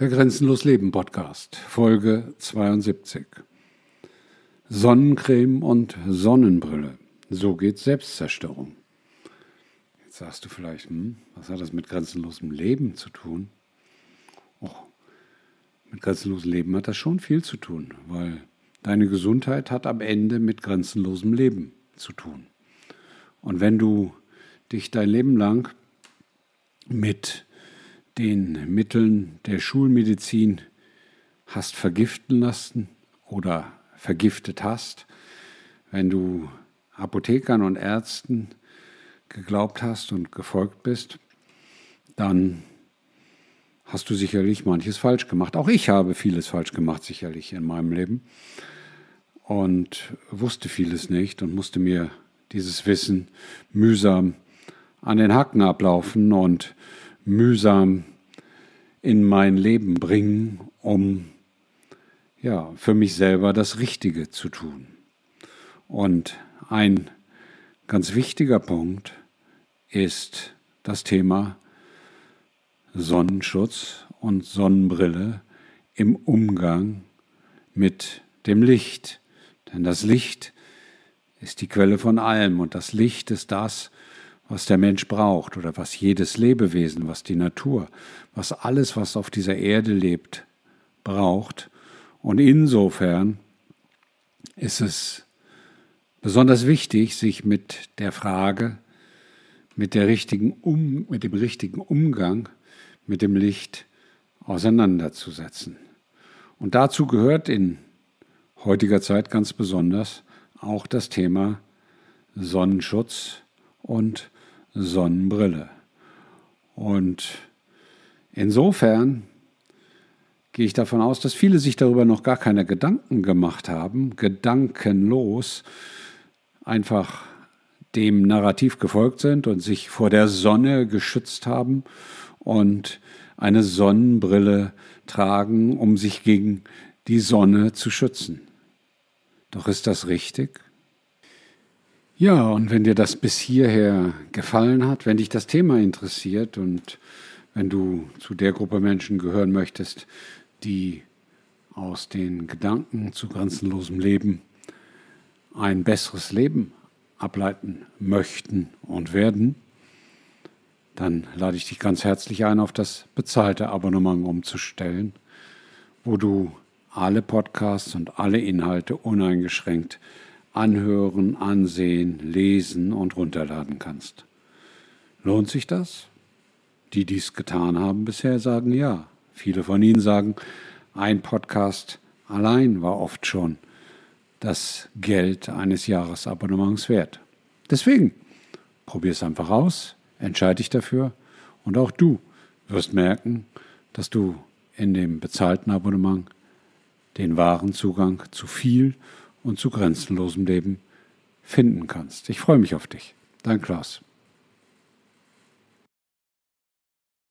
Der Grenzenlos Leben Podcast, Folge 72. Sonnencreme und Sonnenbrille. So geht Selbstzerstörung. Jetzt sagst du vielleicht, hm, was hat das mit grenzenlosem Leben zu tun? Oh, mit grenzenlosem Leben hat das schon viel zu tun, weil deine Gesundheit hat am Ende mit grenzenlosem Leben zu tun. Und wenn du dich dein Leben lang mit den Mitteln der Schulmedizin hast vergiften lassen oder vergiftet hast, wenn du Apothekern und Ärzten geglaubt hast und gefolgt bist, dann hast du sicherlich manches falsch gemacht. Auch ich habe vieles falsch gemacht, sicherlich in meinem Leben. Und wusste vieles nicht und musste mir dieses Wissen mühsam an den Hacken ablaufen und mühsam in mein Leben bringen, um ja, für mich selber das Richtige zu tun. Und ein ganz wichtiger Punkt ist das Thema Sonnenschutz und Sonnenbrille im Umgang mit dem Licht. Denn das Licht ist die Quelle von allem und das Licht ist das, was der Mensch braucht oder was jedes Lebewesen, was die Natur, was alles, was auf dieser Erde lebt, braucht. Und insofern ist es besonders wichtig, sich mit der Frage, mit, der richtigen um, mit dem richtigen Umgang mit dem Licht auseinanderzusetzen. Und dazu gehört in heutiger Zeit ganz besonders auch das Thema Sonnenschutz und Sonnenbrille. Und insofern gehe ich davon aus, dass viele sich darüber noch gar keine Gedanken gemacht haben, gedankenlos einfach dem Narrativ gefolgt sind und sich vor der Sonne geschützt haben und eine Sonnenbrille tragen, um sich gegen die Sonne zu schützen. Doch ist das richtig? Ja, und wenn dir das bis hierher gefallen hat, wenn dich das Thema interessiert und wenn du zu der Gruppe Menschen gehören möchtest, die aus den Gedanken zu grenzenlosem Leben ein besseres Leben ableiten möchten und werden, dann lade ich dich ganz herzlich ein, auf das bezahlte Abonnement umzustellen, wo du alle Podcasts und alle Inhalte uneingeschränkt anhören, ansehen, lesen und runterladen kannst. Lohnt sich das? Die dies getan haben bisher sagen ja. Viele von ihnen sagen, ein Podcast allein war oft schon das Geld eines Jahresabonnements wert. Deswegen, probier es einfach aus, entscheide dich dafür und auch du wirst merken, dass du in dem bezahlten Abonnement den wahren Zugang zu viel und zu grenzenlosem Leben finden kannst. Ich freue mich auf dich. Dein Klaus.